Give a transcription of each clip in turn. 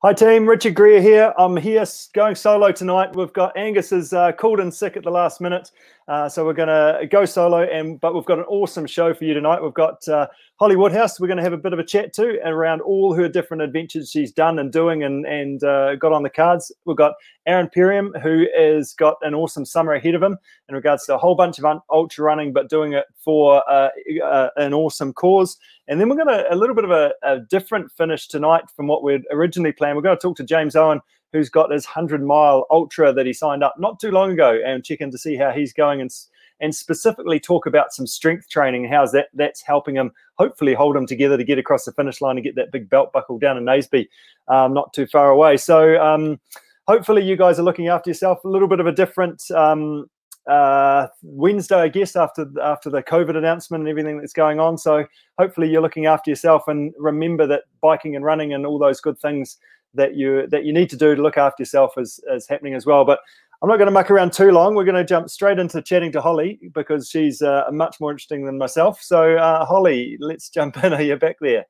Hi team, Richard Greer here. I'm here going solo tonight. We've got Angus is uh, called in sick at the last minute, uh, so we're going to go solo. And but we've got an awesome show for you tonight. We've got uh, Holly Woodhouse. We're going to have a bit of a chat too around all her different adventures she's done and doing and and uh, got on the cards. We've got Aaron Perriam who has got an awesome summer ahead of him in regards to a whole bunch of un- ultra running, but doing it for uh, uh, an awesome cause. And then we're going to a little bit of a, a different finish tonight from what we'd originally planned. We're going to talk to James Owen, who's got his 100 mile ultra that he signed up not too long ago and check in to see how he's going and and specifically talk about some strength training and how's that that's helping him hopefully hold him together to get across the finish line and get that big belt buckle down in Naseby, um, not too far away. So um, hopefully you guys are looking after yourself. A little bit of a different um, uh, Wednesday, I guess, after after the COVID announcement and everything that's going on. So hopefully you're looking after yourself and remember that biking and running and all those good things that you that you need to do to look after yourself is is happening as well. But I'm not going to muck around too long. We're going to jump straight into chatting to Holly because she's uh, much more interesting than myself. So uh, Holly, let's jump in. Are you back there?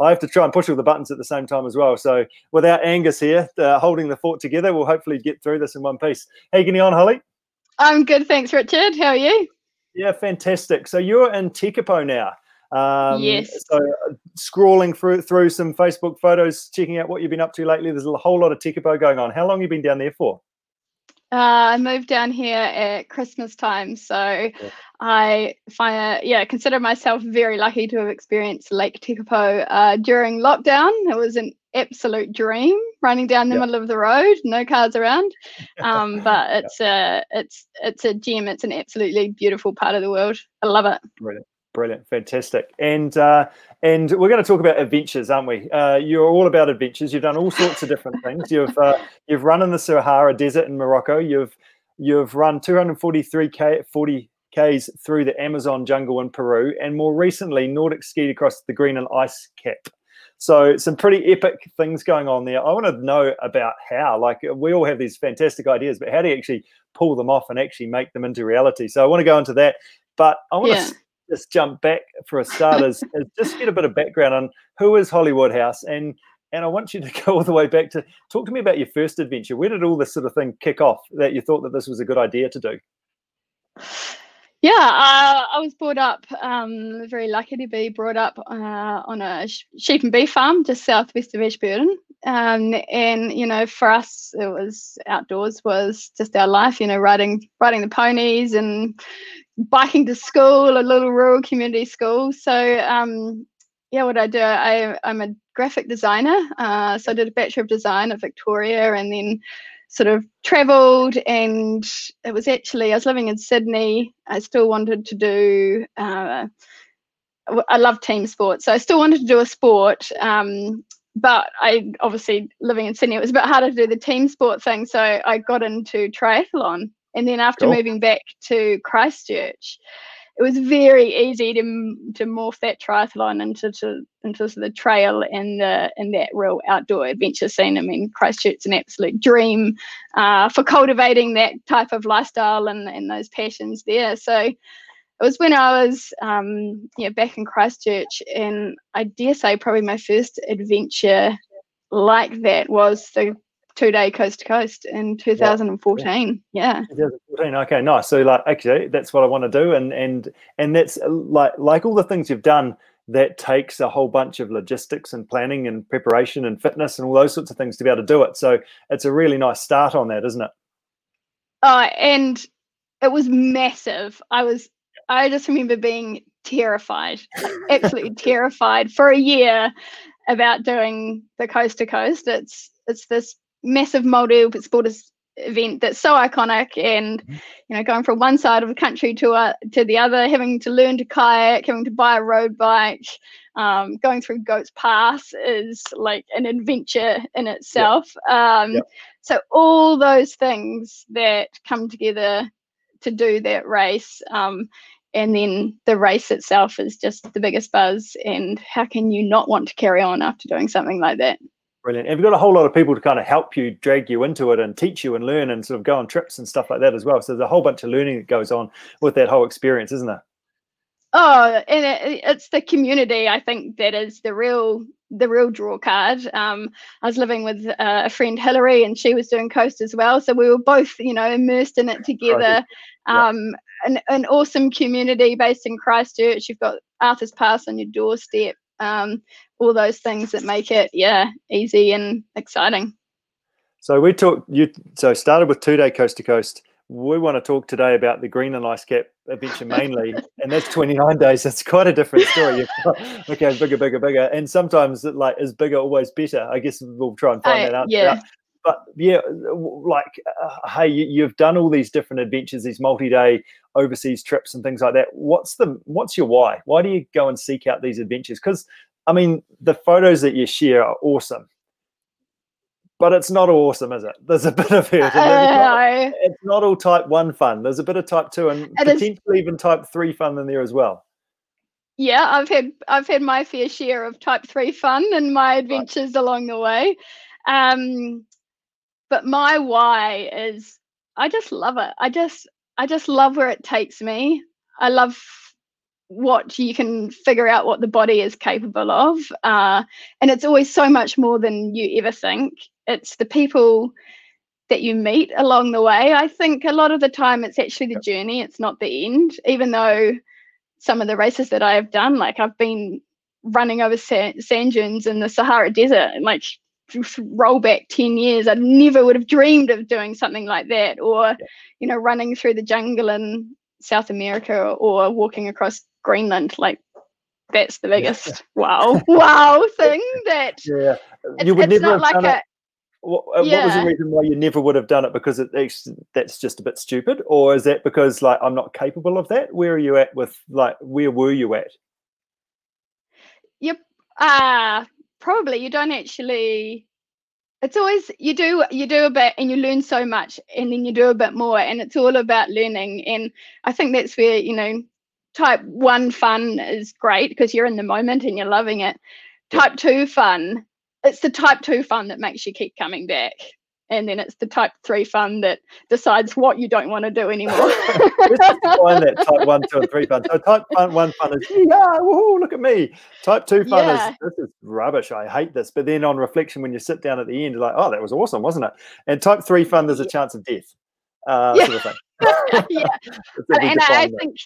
I have to try and push all the buttons at the same time as well. So without Angus here uh, holding the fort together, we'll hopefully get through this in one piece. How you getting on, Holly? I'm good, thanks, Richard. How are you? Yeah, fantastic. So you're in Tekapo now. Um, yes. So scrolling through through some Facebook photos, checking out what you've been up to lately. There's a whole lot of Tekapo going on. How long have you been down there for? Uh, I moved down here at Christmas time, so yeah. I find yeah consider myself very lucky to have experienced Lake Tekapo uh, during lockdown. It was an absolute dream running down the yeah. middle of the road, no cars around. Um, but it's a it's it's a gem. It's an absolutely beautiful part of the world. I love it. Brilliant. Brilliant, fantastic, and uh, and we're going to talk about adventures, aren't we? Uh, you're all about adventures. You've done all sorts of different things. You've uh, you've run in the Sahara Desert in Morocco. You've you've run 243 k 40 k's through the Amazon jungle in Peru, and more recently, Nordic skied across the Greenland ice cap. So some pretty epic things going on there. I want to know about how. Like we all have these fantastic ideas, but how do you actually pull them off and actually make them into reality? So I want to go into that. But I want yeah. to just jump back for a start is, is just get a bit of background on who is Holly Woodhouse and and I want you to go all the way back to talk to me about your first adventure. Where did all this sort of thing kick off that you thought that this was a good idea to do? Yeah, uh, I was brought up, um, very lucky to be brought up uh, on a sheep and beef farm just southwest of Ashburton. Um, and you know, for us, it was outdoors was just our life. You know, riding riding the ponies and biking to school, a little rural community school. So um, yeah, what I do, I, I'm a graphic designer. Uh, so I did a Bachelor of Design at Victoria and then sort of traveled and it was actually, I was living in Sydney. I still wanted to do, uh, I love team sports. So I still wanted to do a sport. Um, but I obviously living in Sydney, it was a bit harder to do the team sport thing. So I got into triathlon. And then after cool. moving back to Christchurch, it was very easy to to morph that triathlon into to, into the trail and the and that real outdoor adventure scene. I mean, Christchurch's an absolute dream uh, for cultivating that type of lifestyle and, and those passions there. So it was when I was um, yeah back in Christchurch, and I dare say probably my first adventure like that was the two day coast to coast in 2014 yeah. yeah 2014 okay nice. So like actually that's what i want to do and and and that's uh, like like all the things you've done that takes a whole bunch of logistics and planning and preparation and fitness and all those sorts of things to be able to do it. So it's a really nice start on that isn't it? Oh and it was massive. I was i just remember being terrified absolutely terrified for a year about doing the coast to coast. It's it's this massive multi sports event that's so iconic and mm-hmm. you know going from one side of the country to uh, to the other having to learn to kayak having to buy a road bike um, going through goats pass is like an adventure in itself. Um, so all those things that come together to do that race um, and then the race itself is just the biggest buzz and how can you not want to carry on after doing something like that Brilliant. And you've got a whole lot of people to kind of help you, drag you into it, and teach you and learn and sort of go on trips and stuff like that as well. So there's a whole bunch of learning that goes on with that whole experience, isn't there? Oh, and it, it's the community. I think that is the real the real draw card. Um, I was living with uh, a friend Hillary, and she was doing coast as well. So we were both, you know, immersed in it together. Um, an, an awesome community based in Christchurch. You've got Arthur's Pass on your doorstep. Um, all those things that make it, yeah, easy and exciting. So we talked. You so started with two day coast to coast we want to talk today about the Greenland Ice Cap adventure mainly, and that's 29 days. That's quite a different story. okay, bigger, bigger, bigger, and sometimes like is bigger always better. I guess we'll try and find I, that out. Yeah. But yeah, like, uh, hey, you, have done all these different adventures, these multi-day overseas trips and things like that. What's the what's your why? Why do you go and seek out these adventures? Because I mean, the photos that you share are awesome but it's not awesome, is it? There's a bit of it. It's it's not all type one fun. There's a bit of type two and potentially is, even type three fun in there as well. Yeah, I've had I've had my fair share of type three fun and my adventures right. along the way. Um, but my why is I just love it. I just I just love where it takes me. I love what you can figure out what the body is capable of uh, and it's always so much more than you ever think it's the people that you meet along the way. I think a lot of the time it's actually the journey, it's not the end, even though some of the races that I have done, like I've been running over sand, sand dunes in the Sahara Desert, and like roll back 10 years, I never would have dreamed of doing something like that, or, you know, running through the jungle in South America or, or walking across Greenland. Like, that's the biggest yeah. wow, wow thing that yeah. you would it's never not like a, what, yeah. Uh, what, was the reason why you never would have done it? Because it, that's just a bit stupid, or is that because like I'm not capable of that? Where are you at with like where were you at? Yep. Uh probably you don't actually. It's always you do you do a bit and you learn so much, and then you do a bit more, and it's all about learning. And I think that's where you know type one fun is great because you're in the moment and you're loving it. Type two fun it's the type two fun that makes you keep coming back and then it's the type three fun that decides what you don't want to do anymore. Find that type one, two, and three fun. So type one fun is yeah, woohoo, look at me. Type two fun yeah. is this is rubbish. I hate this. But then on reflection, when you sit down at the end, you're like, oh, that was awesome, wasn't it? And type three fun, there's a chance of death. Uh, yeah. Sort of thing. yeah, and, and I think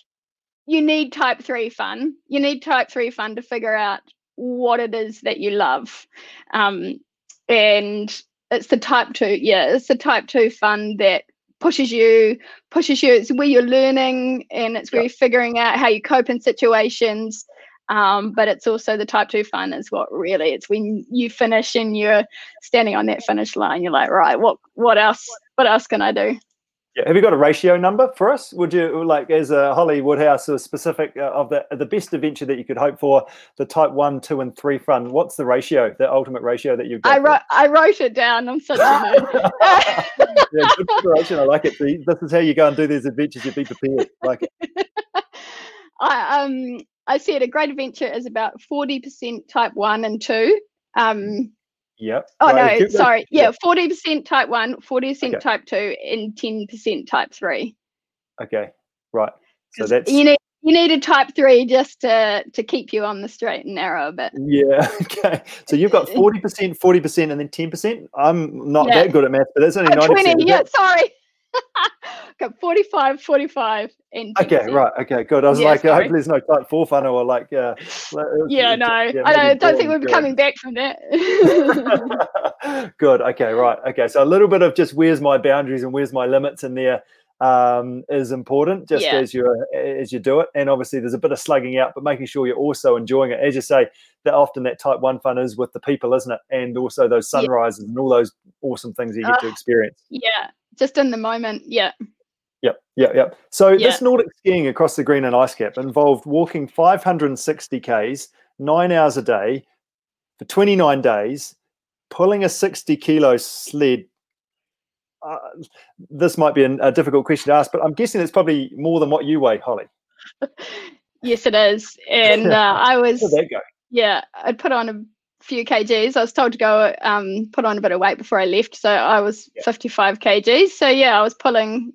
you need type three fun. You need type three fun to figure out what it is that you love. Um, and it's the type two, yeah, it's the type two fun that pushes you, pushes you. It's where you're learning and it's where yep. you're figuring out how you cope in situations. Um, but it's also the type two fun is what really it's when you finish and you're standing on that finish line. You're like, right, what what else? What else can I do? Yeah. Have you got a ratio number for us? Would you like as a Holly Woodhouse, a specific uh, of the the best adventure that you could hope for, the type one, two, and three fun? What's the ratio, the ultimate ratio that you've got? I wrote I wrote it down. I'm such a yeah, good preparation. I like it. This is how you go and do these adventures. You be prepared. Like it. I um I said a great adventure is about forty percent type one and two. Um, Yep. Oh no, sorry. Yeah, forty percent type one, 40 percent okay. type two, and ten percent type three. Okay. Right. So that's you need you need a type three just to to keep you on the straight and narrow a bit. Yeah. Okay. So you've got forty percent, forty percent, and then ten percent. I'm not yeah. that good at math, but that's only oh, ninety percent. Yeah. Sorry. got 45, 45, and okay, right, okay, good. I was yeah, like, uh, hopefully there's no type four funnel or like, uh, yeah, no, yeah, I don't, don't think we'll be coming back from that. good, okay, right, okay. So a little bit of just where's my boundaries and where's my limits in there um, is important just yeah. as you as you do it. And obviously, there's a bit of slugging out, but making sure you're also enjoying it. As you say, that often that type one fun is with the people, isn't it? And also those sunrises yeah. and all those awesome things you get uh, to experience. Yeah, just in the moment. Yeah. Yep, yep, yep. So yeah. this Nordic skiing across the Greenland Ice Cap involved walking 560 k's, nine hours a day, for 29 days, pulling a 60 kilo sled. Uh, this might be a, a difficult question to ask, but I'm guessing it's probably more than what you weigh, Holly. yes, it is. And uh, I was. Yeah, I'd put on a few kgs. I was told to go um, put on a bit of weight before I left, so I was yeah. 55 kgs. So yeah, I was pulling,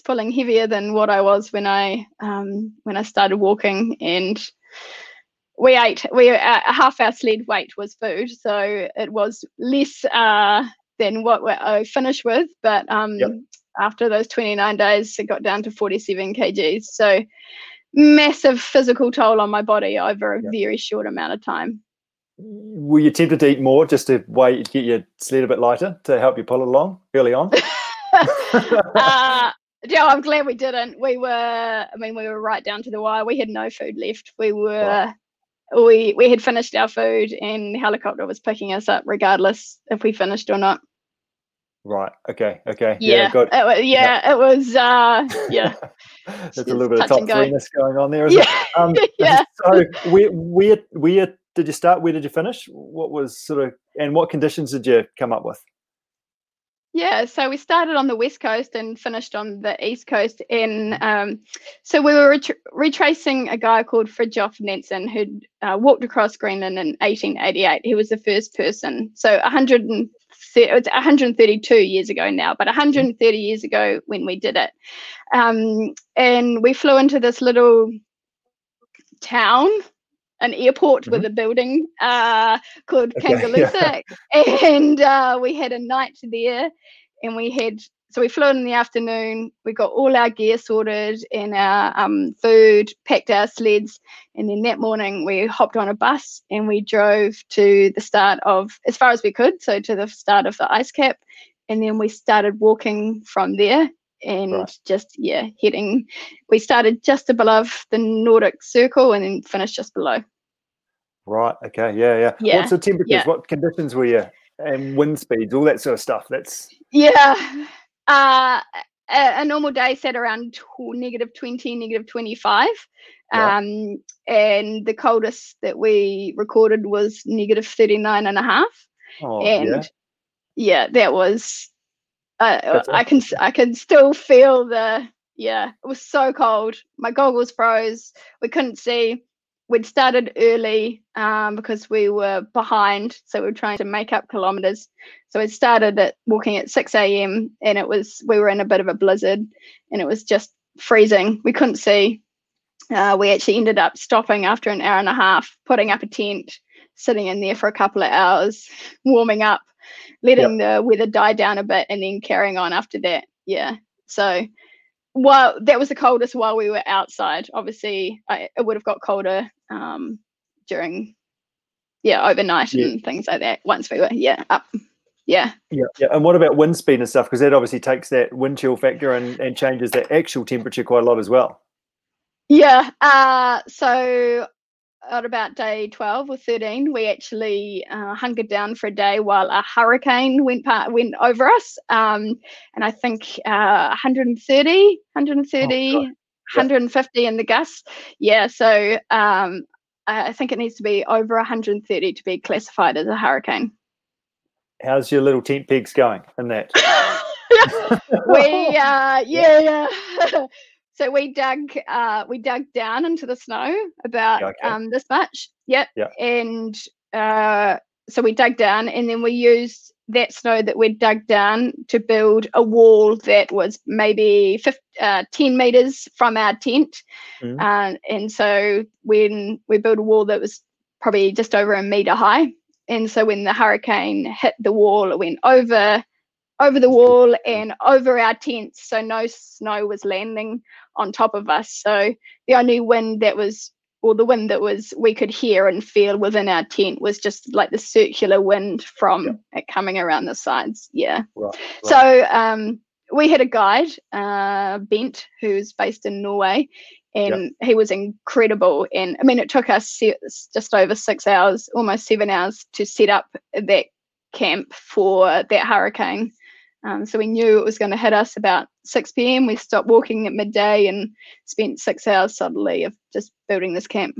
I was pulling heavier than what I was when I um, when I started walking, and we ate we uh, half our sled weight was food so it was less uh, than what I finished with. But um, yep. after those 29 days it got down to 47 kgs. So massive physical toll on my body over a yep. very short amount of time. Were you tempted to eat more just to wait get your sled a bit lighter to help you pull it along early on? Uh, yeah, I'm glad we didn't. We were, I mean, we were right down to the wire. We had no food left. We were, we we had finished our food, and the helicopter was picking us up regardless if we finished or not. Right. Okay. Okay. Yeah. Yeah. Good. It was, yeah, It was. Uh, yeah. There's a little bit of top threeness going on there. yeah. It? Um, yeah. So where where where did you start? Where did you finish? What was sort of and what conditions did you come up with? Yeah, so we started on the west coast and finished on the east coast. And um, so we were ret- retracing a guy called Fridtjof Nansen who'd uh, walked across Greenland in 1888. He was the first person. So 100 it's 132 years ago now, but 130 years ago when we did it. Um, and we flew into this little town an airport mm-hmm. with a building uh, called okay, yeah. and uh, we had a night there, and we had so we flew in the afternoon. We got all our gear sorted and our um, food, packed our sleds, and then that morning we hopped on a bus and we drove to the start of as far as we could, so to the start of the ice cap, and then we started walking from there and right. just yeah heading we started just above the nordic circle and then finished just below right okay yeah yeah, yeah. what's the temperatures yeah. what conditions were you and wind speeds all that sort of stuff that's yeah uh a, a normal day set around negative 20 negative 25 right. um and the coldest that we recorded was negative 39 and a half oh, and yeah. yeah that was uh, I can I can still feel the yeah. It was so cold. My goggles froze. We couldn't see. We'd started early um, because we were behind, so we were trying to make up kilometers. So we started at walking at 6 a.m. and it was we were in a bit of a blizzard, and it was just freezing. We couldn't see. Uh, we actually ended up stopping after an hour and a half, putting up a tent, sitting in there for a couple of hours, warming up, letting yep. the weather die down a bit and then carrying on after that. Yeah. So while that was the coldest while we were outside, obviously I, it would have got colder um, during, yeah, overnight yeah. and things like that once we were, yeah, up. Yeah. Yeah. Yeah. And what about wind speed and stuff? Because that obviously takes that wind chill factor and, and changes the actual temperature quite a lot as well. Yeah. Uh, so at about day 12 or 13, we actually uh, hunkered down for a day while a hurricane went part, went over us. Um, and I think uh, 130, 130, oh, 150 in the gusts. Yeah, so um, I think it needs to be over 130 to be classified as a hurricane. How's your little tent pegs going in that? we, uh, yeah, yeah. So we dug uh, we dug down into the snow about okay. um, this much. Yep. yep. And uh, so we dug down, and then we used that snow that we'd dug down to build a wall that was maybe 50, uh, 10 meters from our tent. Mm. Uh, and so when we built a wall that was probably just over a meter high. And so when the hurricane hit the wall, it went over over the wall and over our tents. So no snow was landing on top of us. So the only wind that was, or the wind that was, we could hear and feel within our tent was just like the circular wind from yeah. it coming around the sides. Yeah. Right, right. So um, we had a guide, uh, Bent, who's based in Norway, and he was incredible. And I mean, it took us just over six hours, almost seven hours, to set up that camp for that hurricane. Um, so we knew it was going to hit us about 6 p.m. We stopped walking at midday and spent six hours suddenly of just building this camp.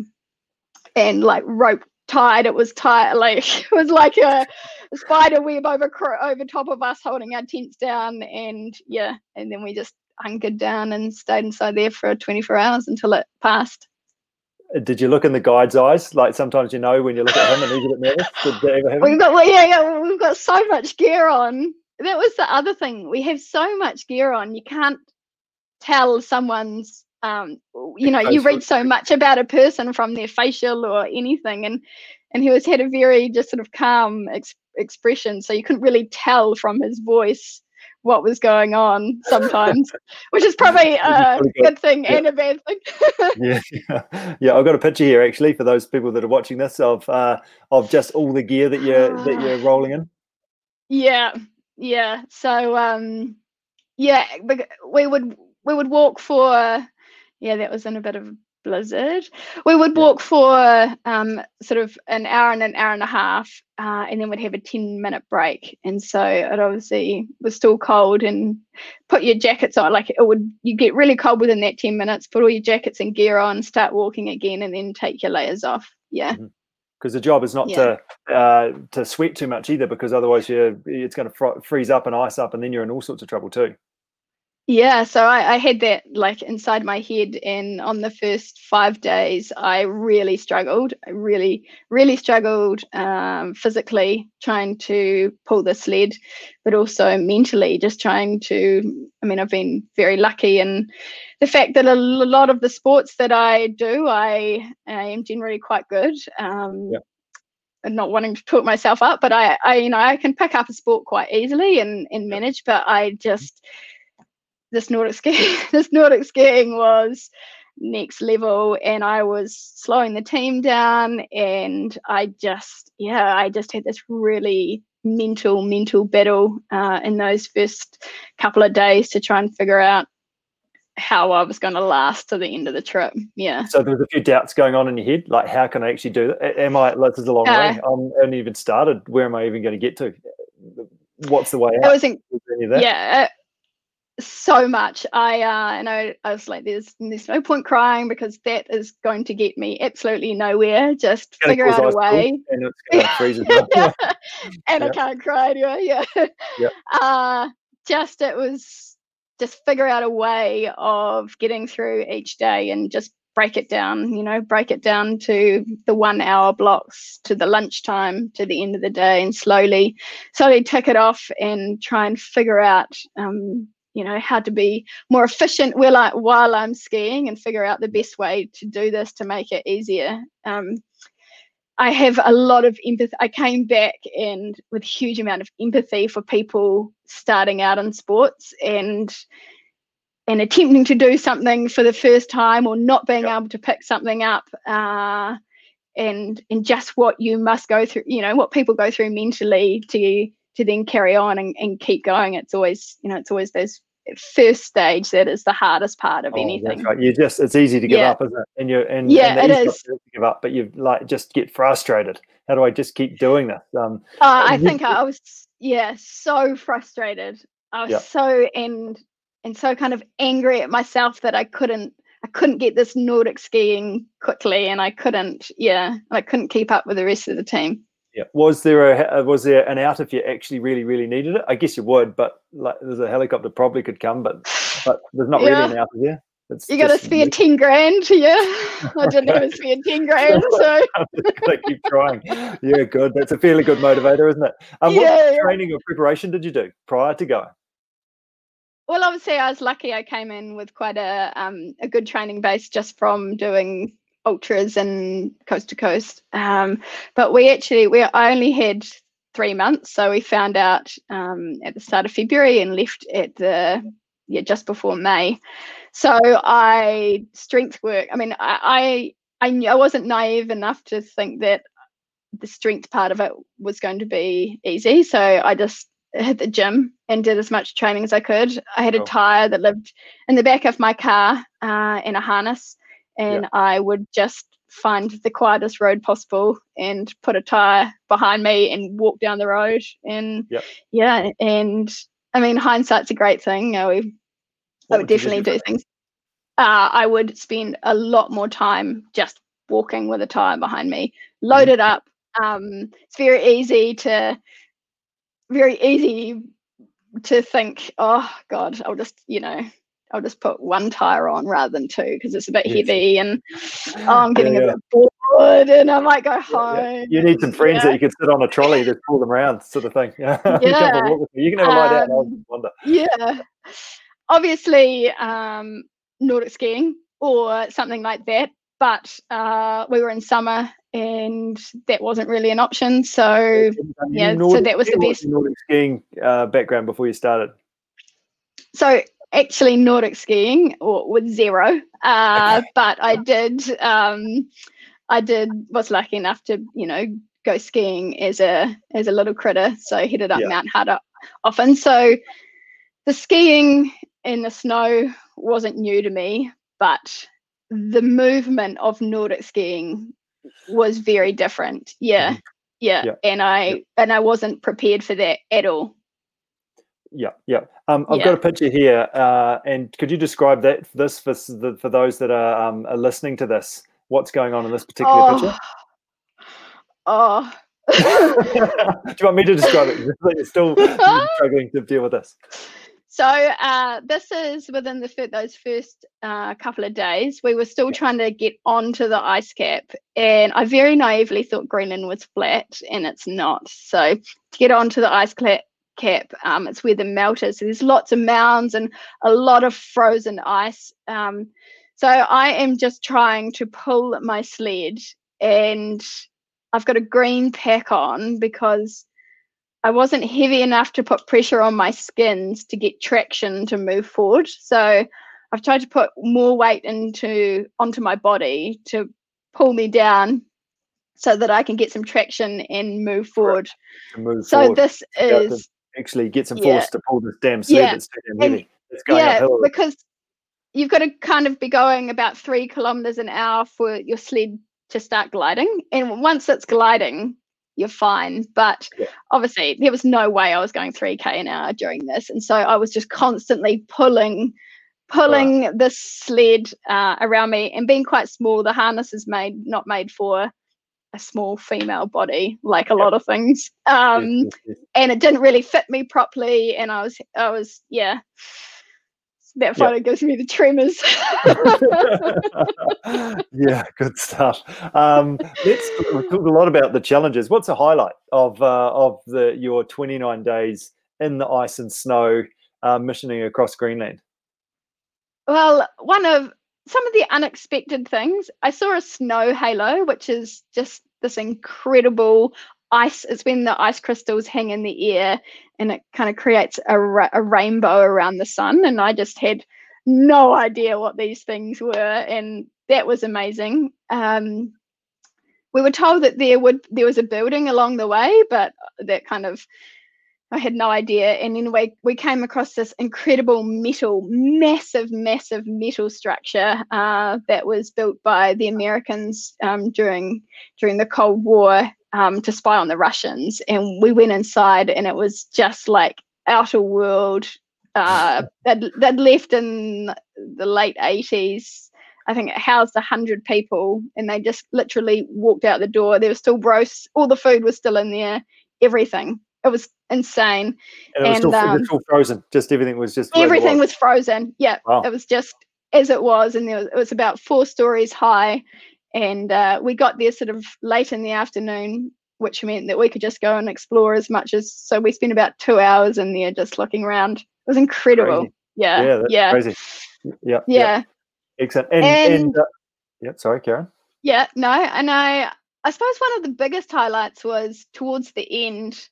And like rope tied, it was tight, like it was like a, spider web over over top of us, holding our tents down. And yeah, and then we just hunkered down and stayed inside there for 24 hours until it passed. Did you look in the guide's eyes? Like sometimes you know when you look at him and he's a bit nervous. Did We've got well, yeah, yeah, we've got so much gear on that was the other thing. We have so much gear on, you can't tell someone's um, you know, you read so much about a person from their facial or anything, and and he was had a very just sort of calm ex- expression, so you couldn't really tell from his voice what was going on sometimes, which is probably a good. good. thing yeah. and a bad thing. yeah, yeah, yeah. I've got a picture here actually for those people that are watching this of uh, of just all the gear that you're that you're rolling in. Yeah, yeah. So um, yeah, we would we would walk for yeah, that was in a bit of a blizzard. We would walk for um, sort of an hour and an hour and a half, uh, and then we'd have a 10 minute break. And so it obviously was still cold and put your jackets on. Like it would, you get really cold within that 10 minutes, put all your jackets and gear on, start walking again, and then take your layers off. Yeah. Mm-hmm because the job is not yeah. to uh, to sweat too much either, because otherwise you it's going to fr- freeze up and ice up, and then you're in all sorts of trouble too. Yeah, so I, I, had that like inside my head, and on the first five days, I really struggled. I really, really struggled um, physically trying to pull the sled, but also mentally just trying to. I mean, I've been very lucky, and the fact that a lot of the sports that I do, I, I am generally quite good. Um, yeah. And not wanting to talk myself up, but I, I, you know, I can pick up a sport quite easily and and manage. But I just this Nordic skiing, this Nordic skiing was next level, and I was slowing the team down, and I just, yeah, I just had this really mental, mental battle uh, in those first couple of days to try and figure out how I was going to last to the end of the trip. Yeah. So there was a few doubts going on in your head, like how can I actually do that? Am I? This is a long uh, way. I'm only even started. Where am I even going to get to? What's the way out? I wasn't. Yeah, so much. I uh, and I, I was like, there's there's no point crying because that is going to get me absolutely nowhere. Just figure out a way. And it's going to freeze and yeah. I can't cry anyway. Yeah. yeah. Uh, just it was just figure out a way of getting through each day and just break it down you know break it down to the one hour blocks to the lunchtime to the end of the day and slowly slowly tick it off and try and figure out um, you know how to be more efficient while, I, while I'm skiing and figure out the best way to do this to make it easier. Um, I have a lot of empathy. I came back and with huge amount of empathy for people starting out in sports and and attempting to do something for the first time or not being yep. able to pick something up uh, and and just what you must go through you know what people go through mentally to to then carry on and, and keep going. It's always, you know, it's always those first stage that is the hardest part of oh, anything. Right. You just it's easy to give yeah. up, isn't it? And you're and yeah, and it is to give up, but you like just get frustrated. How do I just keep doing this? Um, uh, I think I was yeah so frustrated. I was yeah. so and and so kind of angry at myself that I couldn't I couldn't get this Nordic skiing quickly, and I couldn't yeah I couldn't keep up with the rest of the team. Yeah. Was there a uh, was there an out if you actually really really needed it? I guess you would, but like there's a helicopter probably could come, but but there's not yeah. really an out here. It's you got to spare ten grand, yeah. I didn't even spare ten grand, so gotta keep trying. Yeah, good. That's a fairly good motivator, isn't it? Um, yeah, what training or preparation did you do prior to going? Well, obviously, I was lucky. I came in with quite a um, a good training base just from doing ultras and coast to coast. Um, but we actually we I only had three months, so we found out um, at the start of February and left at the yeah just before May. So I strength work. I mean, I I I, knew, I wasn't naive enough to think that the strength part of it was going to be easy. So I just hit the gym and did as much training as I could. I had a tire that lived in the back of my car uh, in a harness and yeah. I would just find the quietest road possible and put a tire behind me and walk down the road and yep. yeah and i mean hindsight's a great thing I would, I would definitely do things uh, i would spend a lot more time just walking with a tire behind me loaded mm-hmm. up um, it's very easy to very easy to think oh god i'll just you know I'll just put one tire on rather than two because it's a bit yes. heavy and oh, I'm getting yeah, yeah. a bit bored and I might go home. Yeah, you need some friends that you can sit on a trolley to pull them around, sort of thing. Yeah, you, can never lie down. Um, yeah, obviously, um, Nordic skiing or something like that. But uh, we were in summer and that wasn't really an option. So yeah, Nordic, so that was the best. Nordic skiing uh, background before you started. So actually Nordic skiing or with zero, uh, okay. but I did. Um, I did was lucky enough to you know go skiing as a as a little critter, so I headed up yeah. Mount Hutt often. So the skiing in the snow wasn't new to me, but the movement of Nordic skiing was very different. Yeah. Mm-hmm. Yeah. yeah. And I yeah. and I wasn't prepared for that at all. Yeah, yeah. Um, I've yeah. got a picture here, uh, and could you describe that this for for those that are, um, are listening to this? What's going on in this particular oh. picture? Oh. Do you want me to describe it? You're still struggling to deal with this. So uh, this is within the those first uh, couple of days. We were still trying to get onto the ice cap, and I very naively thought Greenland was flat, and it's not. So to get onto the ice cap, cap um, it's where the melt is. So there's lots of mounds and a lot of frozen ice. Um, so I am just trying to pull my sled, and I've got a green pack on because I wasn't heavy enough to put pressure on my skins to get traction to move forward. So I've tried to put more weight into onto my body to pull me down so that I can get some traction and move forward. Move so forward. this is actually get some force yeah. to pull this damn sled yeah. that's too heavy. It's going yeah, uphill. because you've got to kind of be going about three kilometers an hour for your sled to start gliding. And once it's gliding, you're fine. But yeah. obviously, there was no way I was going 3K an hour during this. And so I was just constantly pulling, pulling wow. this sled uh, around me and being quite small. The harness is made, not made for a small female body, like a lot of things. Um, and it didn't really fit me properly. And I was, I was, yeah that photo yep. gives me the tremors. yeah, good stuff. Um, let's talk a lot about the challenges. What's a highlight of uh, of the your 29 days in the ice and snow uh, missioning across Greenland? Well, one of some of the unexpected things, I saw a snow halo, which is just this incredible ice. It's when the ice crystals hang in the air and it kind of creates a, ra- a rainbow around the sun and i just had no idea what these things were and that was amazing. Um, we were told that there would there was a building along the way but that kind of I had no idea. And anyway, we came across this incredible metal, massive, massive metal structure uh, that was built by the Americans um, during during the Cold War um, to spy on the Russians. And we went inside, and it was just like outer world. Uh, they'd, they'd left in the late 80s. I think it housed a 100 people, and they just literally walked out the door. There was still roast, all the food was still in there, everything. It was insane. And it was, and, still, um, still, frozen. Just everything was just everything was. was. frozen. Yeah, wow. it was just as it was, and was, it was about four stories high and uh, we got there sort of late in the afternoon which meant that we could just go and explore as much as so we spent about two hours in there just looking around it was incredible crazy. yeah yeah yeah crazy yeah yeah excellent and, and, and uh, yeah sorry karen yeah no and i i suppose one of the biggest highlights was towards the end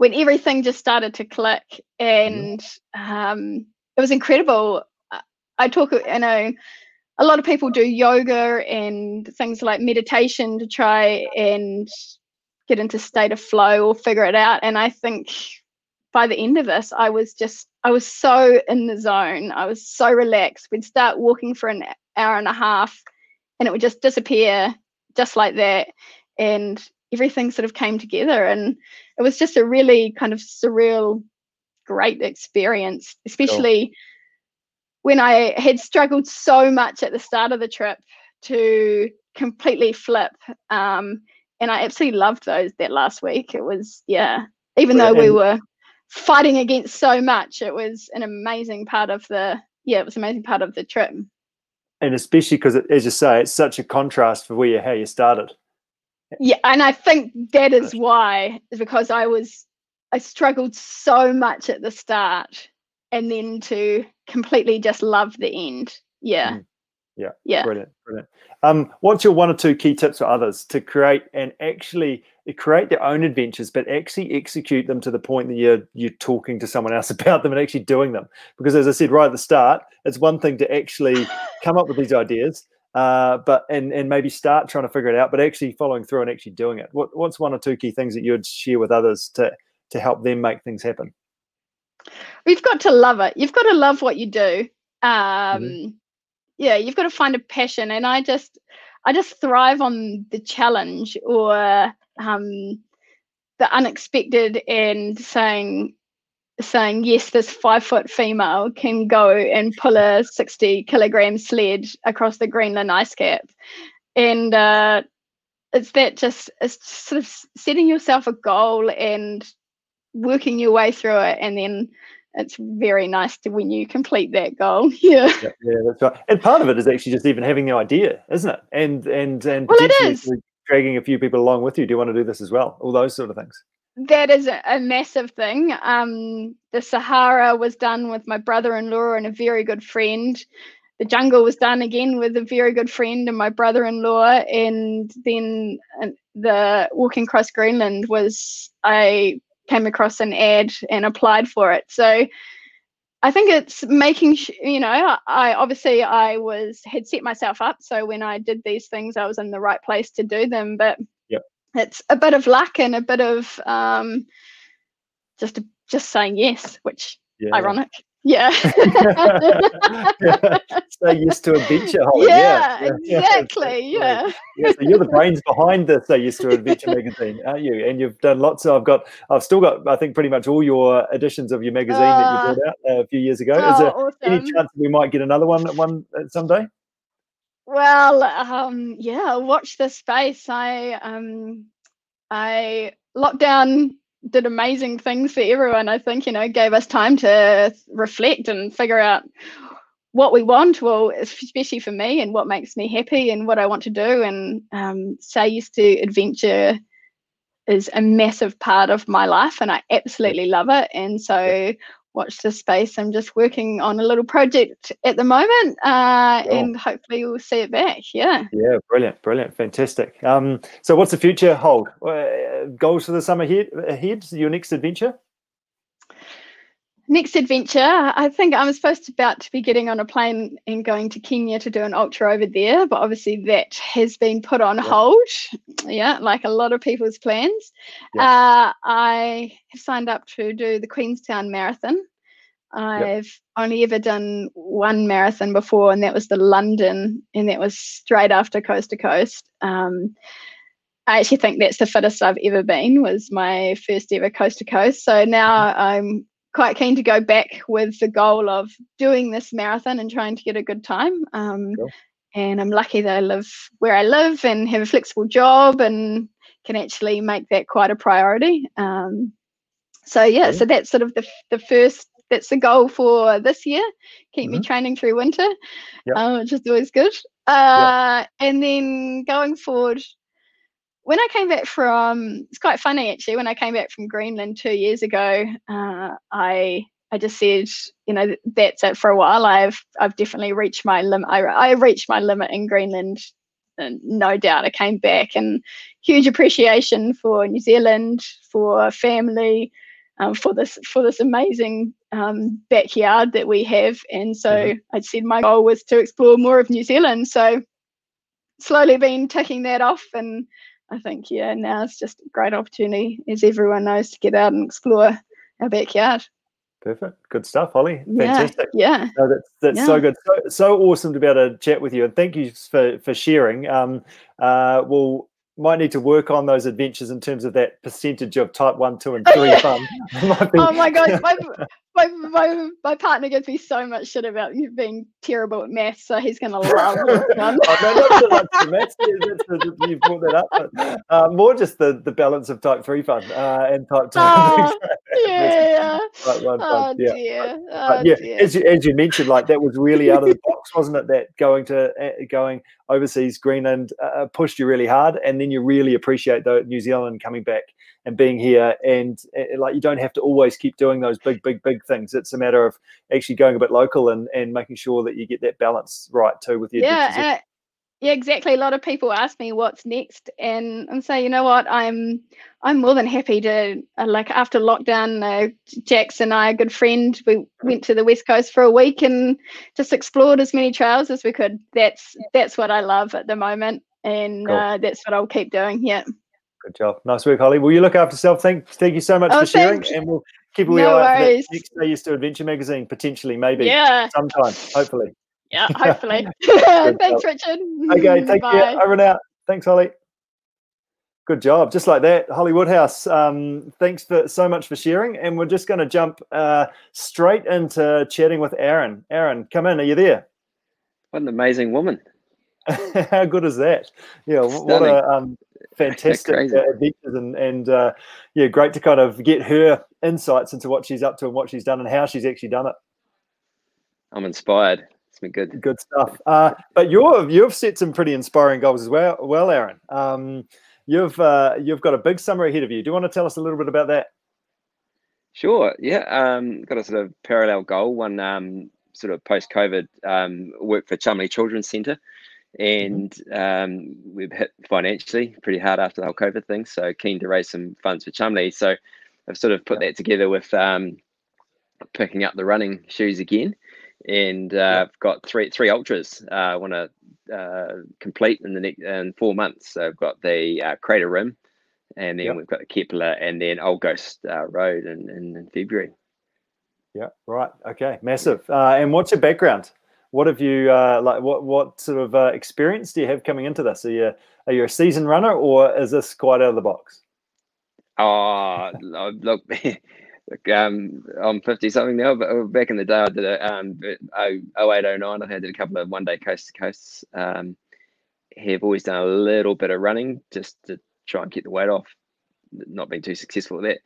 when everything just started to click and um it was incredible. I talk you know a lot of people do yoga and things like meditation to try and get into state of flow or figure it out and i think by the end of this i was just i was so in the zone. I was so relaxed. We'd start walking for an hour and a half and it would just disappear just like that and everything sort of came together and it was just a really kind of surreal great experience especially when I had struggled so much at the start of the trip to completely flip. Um, and I absolutely loved those that last week. It was, yeah, even though we were fighting against so much, it was an amazing part of the, yeah, it was an amazing part of the trip. And especially because, as you say, it's such a contrast for where you, how you started. Yeah, and I think that is why, is because I was, I struggled so much at the start and then to completely just love the end. Yeah. Mm. Yeah. Yeah. Brilliant. Brilliant. Um, what's your one or two key tips for others to create and actually create their own adventures, but actually execute them to the point that you're you're talking to someone else about them and actually doing them? Because as I said right at the start, it's one thing to actually come up with these ideas, uh, but and and maybe start trying to figure it out, but actually following through and actually doing it. What what's one or two key things that you would share with others to to help them make things happen? You've got to love it. You've got to love what you do. Um, Mm-hmm. Yeah, you've got to find a passion, and I just, I just thrive on the challenge or um, the unexpected, and saying, saying yes, this five foot female can go and pull a sixty kilogram sled across the Greenland ice cap, and uh, it's that just it's sort of setting yourself a goal and working your way through it and then it's very nice to when you complete that goal yeah yeah, yeah, that's right. And part of it is actually just even having the idea, isn't it? And and and Well, it is. dragging a few people along with you. Do you want to do this as well? All those sort of things. That is a, a massive thing um the sahara was done with my brother-in-law and a very good friend the jungle was done again with a very good friend and my brother-in-law and then uh, the walking across greenland was i came across an ad and applied for it so i think it's making you know i obviously i was had set myself up so when i did these things i was in the right place to do them but. It's a bit of luck and a bit of um just a, just saying yes which Yeah. ironic yeah Say yes to adventure, Holly. yeah, Yeah, yeah, exactly yeah yeah, so you're the brains behind the Say Yes to Adventure magazine, aren't you? And you've done lots. Of, I've got, I've still got, I think, pretty much all your editions of your magazine that Ah. you brought out uh, a few years ago. Is oh, there awesome. any chance that we might get another one, one uh, someday? Well, um, yeah, watch this space. I um I lockdown did amazing things for everyone. I think, you know, gave us time to reflect and figure out what we want, well, especially for me and what makes me happy and what I want to do. And um, say yes to adventure is a massive part of my life and I absolutely love it. And so watch this space. I'm just working on a little project at the moment uh, and hopefully we'll see it back. Yeah. Yeah, brilliant, brilliant, fantastic. Um, so what's the future hold? Uh, goals for the summer ahead, ahead? Your next adventure? Next adventure, I think I'm supposed to about to be getting on a plane and going to Kenya to do an ultra over there, but obviously that has been put on Yeah. hold. Yeah, like a lot of people's plans. Yeah. Uh, I have signed up to do the Queenstown Marathon. I've only ever done one marathon before, and that was the London, and that was straight after Coast to Coast. Um, I actually think that's the fittest I've ever been. Was my first ever Coast to Coast. So now I'm quite keen to go back with the goal of doing this marathon and trying to get a good time. Um, Cool. And I'm lucky that I live where I live and have a flexible job and can actually make that quite a priority. Um, so yeah, Cool. so that's sort of the the first. That's the goal for this year. Keep me training through winter, Yep. uh, which is always good. Uh, And then going forward, when I came back from, it's quite funny actually. When I came back from Greenland two years ago, uh, I I just said, you know, that's it for a while. I've I've definitely reached my limit. I I reached my limit in Greenland, and no doubt. I came back and huge appreciation for New Zealand, for family, um, for this for this amazing um, backyard that we have. And so Mhm. I said my goal was to explore more of New Zealand. So slowly been ticking that off and I think yeah now it's just a great opportunity as everyone knows to get out and explore our backyard. Perfect. Good stuff, Holly. Yeah, Fantastic. yeah. No, that's that's so good. So, so awesome to be able to chat with you, and thank you for for sharing. Um, uh, we'll might need to work on those adventures in terms of that percentage of type one, two, and three yeah. fun. Oh my god, my, my my my partner gives me so much shit about you being terrible at maths, so he's gonna love this one. oh, no, not so much the maths. yeah, that's the- the- You brought that up, but uh, more just the, the balance of type three fun uh, and type two. Oh, yeah. Type one Oh. Yeah. dear. Oh yeah, dear. as you, as you mentioned, like that was really out of the box, wasn't it? That going to uh, going overseas, Greenland uh, pushed you really hard, and then you really appreciate the New Zealand coming back and being here and, and, like you don't have to always keep doing those big big big things it's a matter of actually going a bit local and and making sure that you get that balance right too with your yeah yeah, exactly. A lot of people ask me what's next, and and say, you know what, I'm I'm more than happy to uh, like after lockdown. Uh, Jax and I, a good friend, we went to the west coast for a week and just explored as many trails as we could. That's that's what I love at the moment, and cool. uh, that's what I'll keep doing. Yeah. Good job. Nice work, Holly. Will you look after yourself? Thank thank you so much oh, for sharing, and we'll keep a no eye out for next Days to Adventure magazine potentially, maybe. Yeah. Sometime, hopefully. Yeah, hopefully. Thanks, Richard. Okay, take Bye. care. Over and out. Thanks, Holly. Good job. Just like that, Holly Woodhouse. Um, thanks for so much for sharing. And we're just going to jump uh, straight into chatting with Aaron. Aaron, come in. Are you there? What an amazing woman. How good is that? Yeah, Stunning. what a um, fantastic uh, adventures and, and uh, yeah, great to kind of get her insights into what she's up to and what she's done and how she's actually done it. I'm inspired It's been good. Good stuff. Uh, but you've you've set some pretty inspiring goals as well, well, Aaron. Um, you've uh, you've got a big summer ahead of you. Do you want to tell us a little bit about that? Sure. Yeah. Um, got a sort of parallel goal. One um, sort of post COVID um, work for Cholmondeley Children's Centre, and um, we've hit financially pretty hard after the whole COVID thing. So keen to raise some funds for Cholmondeley. So I've sort of put yeah. that together with um, picking up the running shoes again and uh, I've got three three ultras. Uh, I want to uh, complete in the next in four months. So I've got the uh, Crater Rim, and then yep. we've got the Kepler, and then Old Ghost uh, Road in, in, in, February. Yeah. Right. Okay. Massive. Uh, and what's your background? What have you like? What what sort of experience do you have coming into this? Are you are you a season runner, or is this quite out of the box? Oh, look, um, I'm 50 something now, but uh, back in the day, I did a um, 08, 09. I did a couple of one day coast to coasts. Um, have always done a little bit of running just to try and keep the weight off. Not been too successful with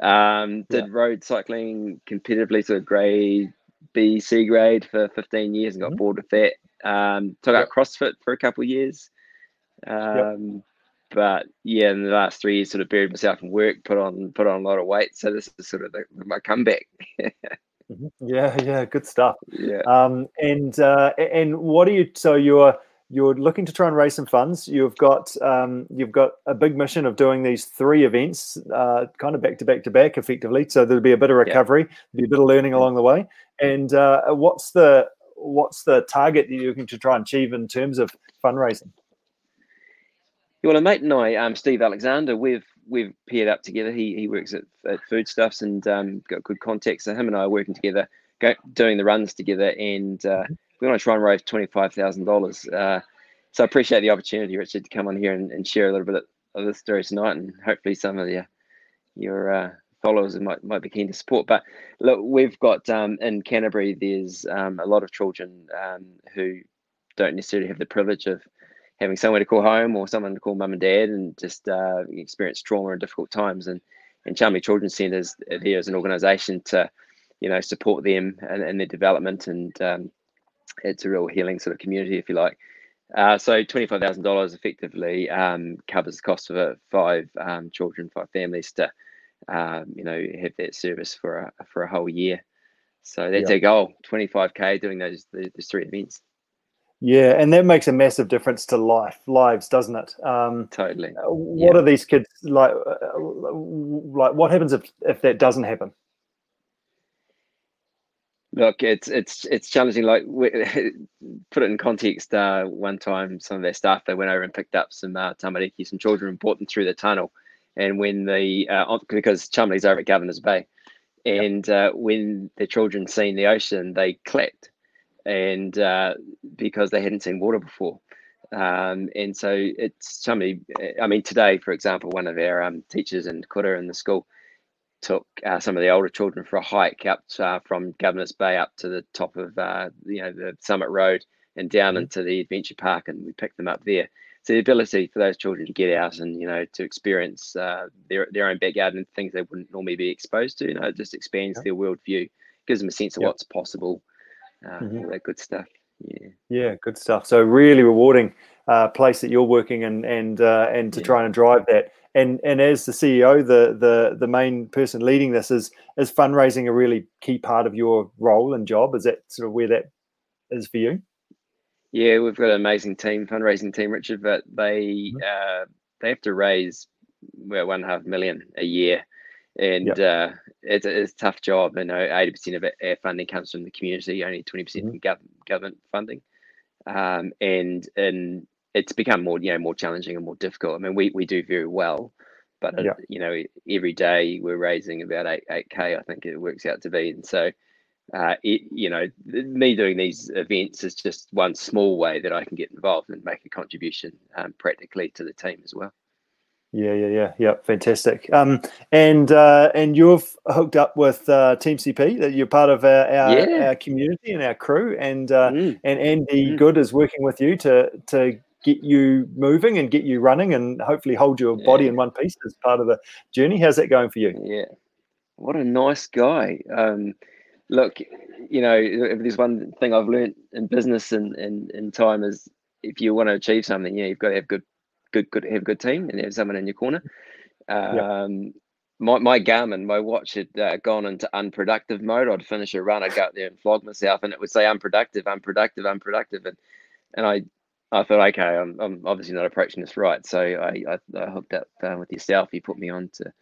that. Um, did yeah. road cycling competitively to a grade B, C grade for 15 years and got mm-hmm. bored with that. Um, took yep. out CrossFit for a couple of years. Um, yep but yeah, in the last three years, sort of buried myself in work, put on put on a lot of weight. So this is sort of the, my comeback. Mm-hmm. yeah, yeah, good stuff. Yeah. Um, and uh, and what are you? So you're you're looking to try and raise some funds. You've got um, you've got a big mission of doing these three events, uh, kind of back to back to back, effectively. So there'll be a bit of recovery, yeah. there'll be a bit of learning along the way. And uh, what's the what's the target that you're looking to try and achieve in terms of fundraising? Well, a mate and I, um, Steve Alexander, we've we've paired up together. He he works at, at Foodstuffs and um, got good contacts. So him and I are working together, go, doing the runs together, and uh, we want to try and raise twenty five thousand uh, dollars. So I appreciate the opportunity, Richard, to come on here and, and share a little bit of this story tonight, and hopefully some of the, your uh, followers might might be keen to support. But look, we've got um, in Canterbury, there's um, a lot of children um, who don't necessarily have the privilege of having somewhere to call home or someone to call mum and dad and just uh, experience trauma and difficult times. And and Cholmondeley Children's Centres there as an organisation to, you know, support them and, and their development. And um, it's a real healing sort of community, if you like. Uh, so twenty-five thousand dollars effectively um, covers the cost of it, five um, children, five families to, um, you know, have that service for a for a whole year. So that's yep. our goal: twenty-five k doing those those three events. Yeah, and that makes a massive difference to life lives, doesn't it? Um, totally. What yeah. are these kids like? Uh, like, what happens if if that doesn't happen? Look, it's it's it's challenging. Like, we, put it in context. Uh, one time, some of their staff they went over and picked up some uh, tamariki, some children, and brought them through the tunnel. And when the uh, because Cholmondeley's over at Governor's Bay, and uh, when the children seen the ocean, they clapped and uh, because they hadn't seen water before. Um, and so it's somebody, I mean, today, for example, one of our um, teachers in Kura in the school took uh, some of the older children for a hike up uh, from Governor's Bay up to the top of, uh, you know, the Summit Road and down mm-hmm. into the adventure park, and we picked them up there. So the ability for those children to get out and you know to experience uh, their their own backyard and things they wouldn't normally be exposed to, you know, it just expands yeah. their worldview, gives them a sense of yeah. what's possible, uh, mm-hmm. all that good stuff. Yeah. Yeah, good stuff. So really rewarding uh, place that you're working and and uh, and to Yeah. try and drive that. And and as the CEO, the the the main person leading this is is fundraising a really key part of your role and job. Is that sort of where that is for you? Yeah, we've got an amazing team, fundraising team, Richard, but they Mhm. uh, they have to raise well one and a half million a year, and uh, it's, a- it's a tough job. You know, eighty percent of it, our funding comes from the community, only twenty percent Mhm. from gov- government funding, um, and and it's become more you know more challenging and more difficult. I mean, we we do very well, but Yeah. you know every day we're raising about eight eight k. I think it works out to be, and so uh, it, you know, me doing these events is just one small way that I can get involved and make a contribution um, practically to the team as well. Yeah, yeah, yeah, yeah. Fantastic. Um, and uh, and you've hooked up with uh, Team CP. That you're part of our our, Yeah. our community and our crew. And uh, Mm, and Andy Mm. Good is working with you to to get you moving and get you running and hopefully hold your body in one piece as part of the journey. How's that going for you? yeah, what a nice guy. Um, look, you know, if there's one thing I've learned in business and in, in time is if you want to achieve something, yeah, you've got to have good, good, good, have a good team and have someone in your corner. Um, my, my Garmin, my watch had uh, gone into unproductive mode. I'd finish a run, I'd go out there and flog myself, and it would say unproductive, unproductive, unproductive, and and I I thought, okay, I'm, I'm obviously not approaching this right. So I I, I hooked up uh, with yourself. You put me on to,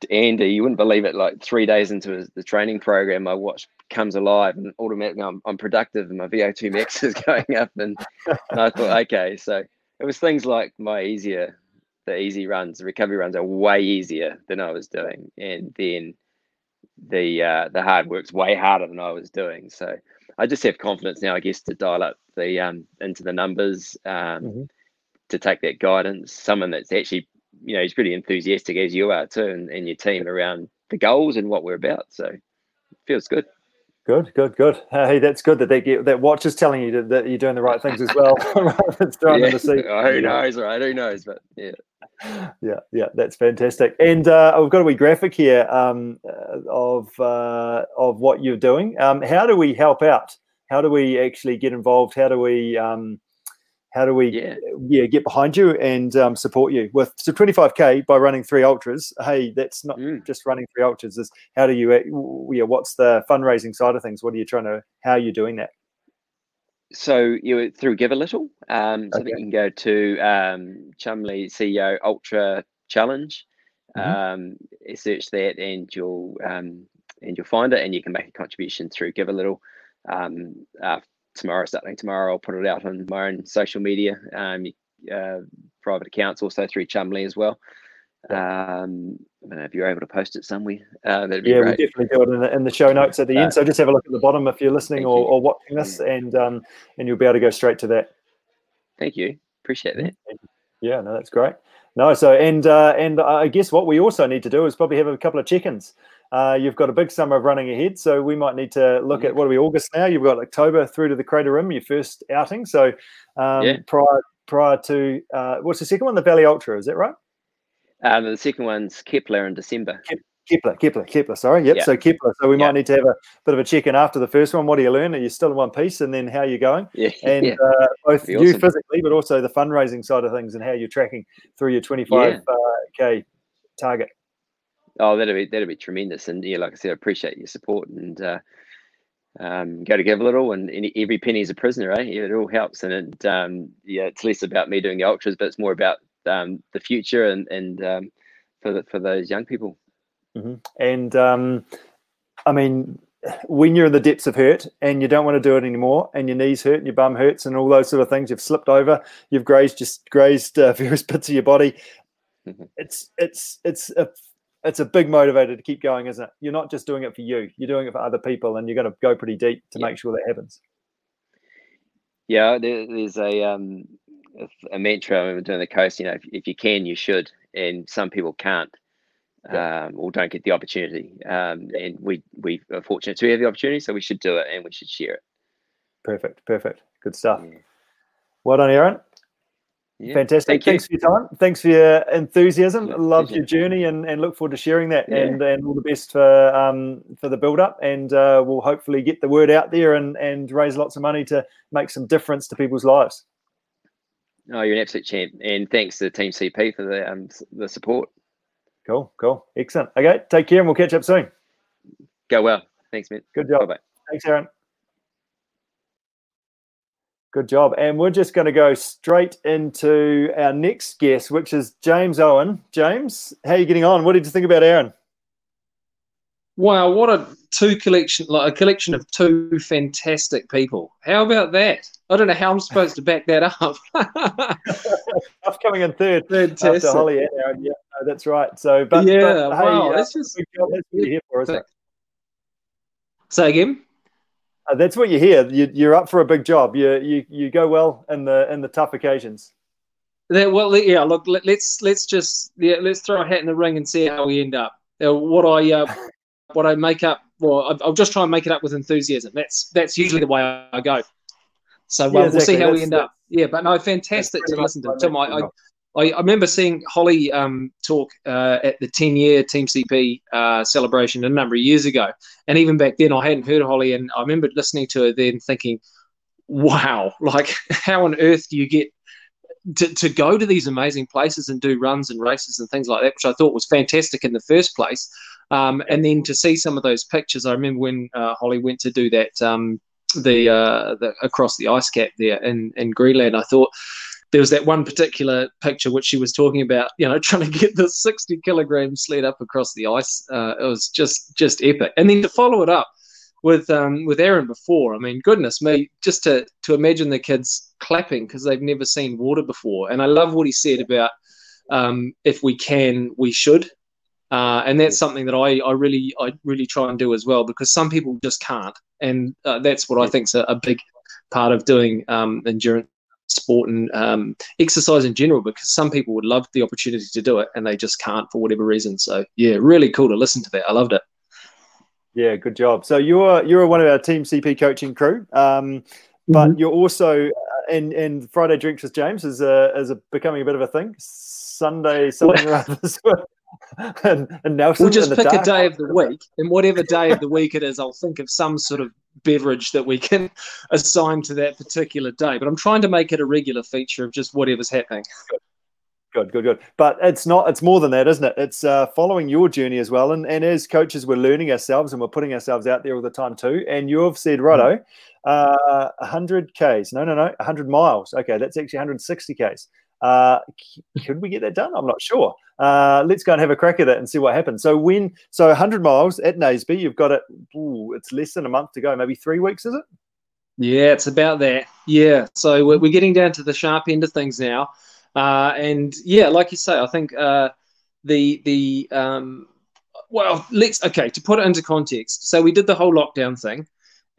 to Andy. You wouldn't believe it. Like three days into his, the training program, my watch comes alive and automatically I'm, I'm productive and my VO2 max is going up. And, and I thought, okay, so it was things like my easier, the easy runs, the recovery runs are way easier than I was doing, and then the uh, the hard work's way harder than I was doing. So I just have confidence now, I guess, to dial up the um into the numbers, um, Mhm. to take that guidance. Someone that's actually, you know, he's pretty enthusiastic as you are too, and, and your team around the goals and what we're about. So it feels good. Good, good, good. Hey, that's good that they get that watch is telling you that, that you're doing the right things as well. than Yeah. in the sea. Oh, who knows, right? Who knows? But yeah. yeah, yeah, that's fantastic. And uh, we've got a wee graphic here um, uh, of uh, of what you're doing. Um, how do we help out? How do we actually get involved? How do we um, how do we Yeah. yeah get behind you and um, support you with so 25k by running three ultras? Hey, that's not Mm. just running three ultras. Is how do you yeah? What's the fundraising side of things? What are you trying to? How are you doing that? So you through Give a Little. Um, so Okay. you can go to um, Cholmondeley CEO Ultra Challenge. Mhm. Um, search that, and you'll um, and you'll find it, and you can make a contribution through Give a Little. Um, uh, tomorrow, starting tomorrow, I'll put it out on my own social media. Um, uh, private accounts also through Cholmondeley as well. Um, I don't know if you're able to post it somewhere. Uh, that'd be Yeah, great. we'll definitely do it in the, in the show notes at the Uh, end. So just have a look at the bottom if you're listening or, you. or watching this, and um, and you'll be able to go straight to that. Thank you. Appreciate that. Yeah, no, that's great. No, so and uh, and I guess what we also need to do is probably have a couple of check-ins. Uh, you've got a big summer of running ahead, so we might need to look at what are we August now? You've got October through to the Crater Rim, your first outing. So um, Yeah. prior prior to uh, what's the second one? The Valley Ultra, is that right? Um, the second one's Kepler in December. Kepler, Kepler, Kepler. Sorry, yep. Yeah. So Kepler. So we Yeah. might need to have a bit of a check-in after the first one. What do you learn? Are you still in one piece? And then how are you going? Yeah. and yeah. uh, both you awesome. physically, but also the fundraising side of things and how you're tracking through your 25k k target. Oh, that'd be that'd be tremendous. And yeah, like I said, I appreciate your support and uh, um, go to give a little, and, and every penny is a prisoner, eh? Yeah, it all helps, and it, um, yeah, it's less about me doing the ultras, but it's more about um, the future and and um, for the, for those young people. And um, I mean, when you're in the depths of hurt and you don't want to do it anymore, and your knees hurt and your bum hurts and all those sort of things, you've slipped over, you've grazed just grazed uh, various bits of your body. Mhm. It's it's it's a it's a big motivator to keep going, isn't it? You're not just doing it for you; you're doing it for other people, and you're going to go pretty deep to Yeah. make sure that happens. Yeah, there's a um, a, mantra when we're doing the coast. You know, if, if you can, you should, and some people can't. Um, or don't get the opportunity, um, and we we are fortunate to have the opportunity, so we should do it and we should share it. Perfect, perfect, good stuff. Yeah. Well done, Aaron. Yeah. Fantastic. Thank Thanks you. for your time. Thanks for your enthusiasm. Yeah, Love your journey and, and look forward to sharing that. Yeah. And and all the best for um for the build up. And uh, we'll hopefully get the word out there and and raise lots of money to make some difference to people's lives. Oh, you're an absolute champ. And thanks to Team CP for the um the support. Cool, cool, excellent. Okay, take care, and we'll catch up soon. Go well. Thanks, man. Good job. Bye. Thanks, Aaron. Good job. And we're just going to go straight into our next guest, which is James Owen. James, how are you getting on? What did you think about Aaron? Wow, what a two collection, like a collection of two fantastic people. How about that? I don't know how I'm supposed to back that up. I'm coming in third Fantastic. after Holly and Aaron. Yeah, no, that's right. So, but yeah, but, wow, hey, that's uh, just that's here for? Say again. Uh, that's what you hear. You, you're up for a big job. You you you go well in the in the tough occasions. well, yeah. Look, let, us let's, let's just yeah, let's throw a hat in the ring and see how we end up. Uh, what I uh, what I make up. Well, I'll just try and make it up with enthusiasm. That's that's usually the way I go. So well, yeah, exactly. we'll see how that's, we end up. Yeah, but no, fantastic to listen to. Tim, I, I, I, remember seeing Holly um, talk uh, at the 10 year Team CP uh, celebration a number of years ago. And even back then, I hadn't heard of Holly. And I remember listening to her then thinking, wow, like how on earth do you get to, to go to these amazing places and do runs and races and things like that, which I thought was fantastic in the first place. Um, and then to see some of those pictures, I remember when uh, Holly went to do that, um, the, uh, the across the ice cap there in, in Greenland, I thought there was that one particular picture which she was talking about, you know, trying to get the 60 kilogram sled up across the ice. Uh, it was just just epic. And then to follow it up with um, with Aaron before, I mean, goodness me, just to to imagine the kids clapping because they've never seen water before. And I love what he said about um, if we can, we should. Uh, and that's something that I, I really I really try and do as well because some people just can't, and uh, that's what I think is a, a big part of doing um, endurance sport and um, exercise in general because some people would love the opportunity to do it and they just can't for whatever reason. So yeah, really cool to listen to that. I loved it. Yeah, good job. So you're you're one of our Team CP coaching crew, um, but mm-hmm. you're also and uh, and Friday drinks with James is a is a becoming a bit of a thing. Sunday something as well. and, and Nelson. We'll just pick a day of the week, and whatever day of the week it is, I'll think of some sort of beverage that we can assign to that particular day. But I'm trying to make it a regular feature of just whatever's happening. Good, good, good. But it's not. It's more than that, isn't it? It's uh, following your journey as well. And and as coaches, we're learning ourselves and we're putting ourselves out there all the time too. And you've said, righto, mm. uh, 100 k's. No, no, no, 100 miles. Okay, that's actually 160 k's. Uh, could we get that done? I'm not sure. Uh, let's go and have a crack at it and see what happens. So when so 100 miles at Naseby, you've got it. Ooh, it's less than a month to go. Maybe three weeks, is it? Yeah, it's about that. Yeah, so we're, we're getting down to the sharp end of things now, uh, and yeah, like you say, I think uh, the the um, well, let's okay to put it into context. So we did the whole lockdown thing,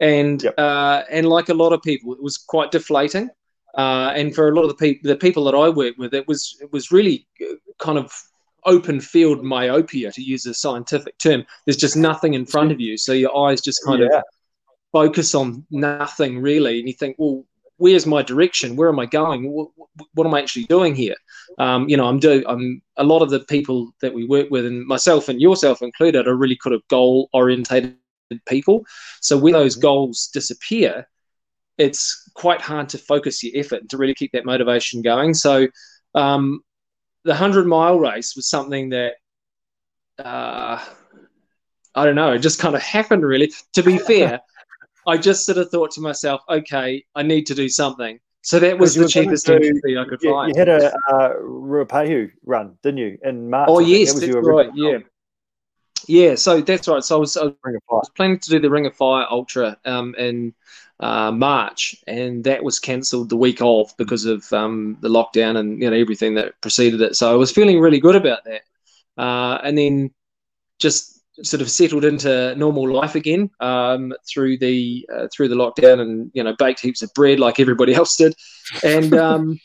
and yep. uh, and like a lot of people, it was quite deflating. Uh, and for a lot of the people, the people that I work with, it was it was really uh, kind of open field myopia, to use a scientific term. There's just nothing in front of you, so your eyes just kind yeah. of focus on nothing really, and you think, well, where's my direction? Where am I going? What, what am I actually doing here? Um, you know, I'm doing. I'm a lot of the people that we work with, and myself and yourself included, are really kind of goal orientated people. So when those mm-hmm. goals disappear, it's quite hard to focus your effort and to really keep that motivation going. So um, the 100 mile race was something that, uh, I don't know, it just kind of happened really. To be fair, I just sort of thought to myself, okay, I need to do something. So that was the cheapest do, I could you, find. You had a uh, Ruapehu run, didn't you, in March? Oh, yes, that that's right, yeah. Yeah, so that's right. So I was, I was, planning to do the Ring of Fire Ultra um, in uh, March, and that was cancelled the week of because of um, the lockdown and you know everything that preceded it. So I was feeling really good about that, uh, and then just sort of settled into normal life again um, through the uh, through the lockdown, and you know baked heaps of bread like everybody else did, and um,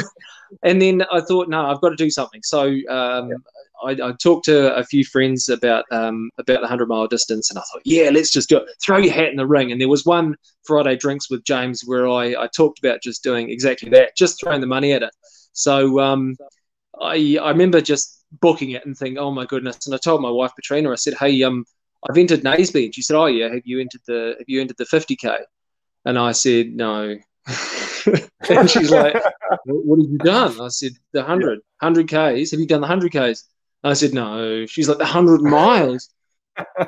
and then I thought, no, I've got to do something. So um, yeah. I, I, talked to a few friends about um, about the hundred mile distance, and I thought, yeah, let's just do it. Throw your hat in the ring. And there was one Friday drinks with James where I, I talked about just doing exactly that, just throwing the money at it. So um, I I remember just booking it and thinking, oh my goodness. And I told my wife Katrina, I said, hey, um, I've entered Naseby. And she said, oh yeah, have you entered the have you entered the 50k? And I said, no. and she's like, what have you done? I said, the 100, 100 Ks. Have you done the 100 Ks? I said, no. She's like, the 100 miles.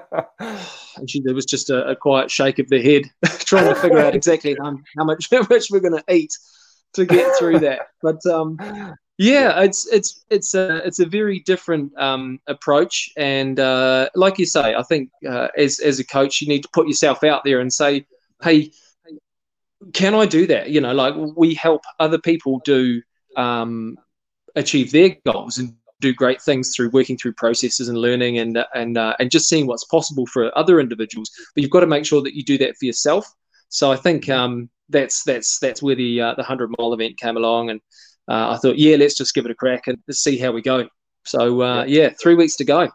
and she, there was just a, a, quiet shake of the head, trying to figure out exactly how, how much how much we're going to eat to get through that. But um, yeah, it's it's it's a it's a very different um, approach, and uh, like you say, I think uh, as as a coach, you need to put yourself out there and say, hey, can I do that? You know, like we help other people do um, achieve their goals and do great things through working through processes and learning and and uh, and just seeing what's possible for other individuals. But you've got to make sure that you do that for yourself. So I think mm-hmm. um, that's that's that's where the uh, the hundred mile event came along, and uh, I thought, yeah, let's just give it a crack and see how we go. So uh, yeah, three weeks to go.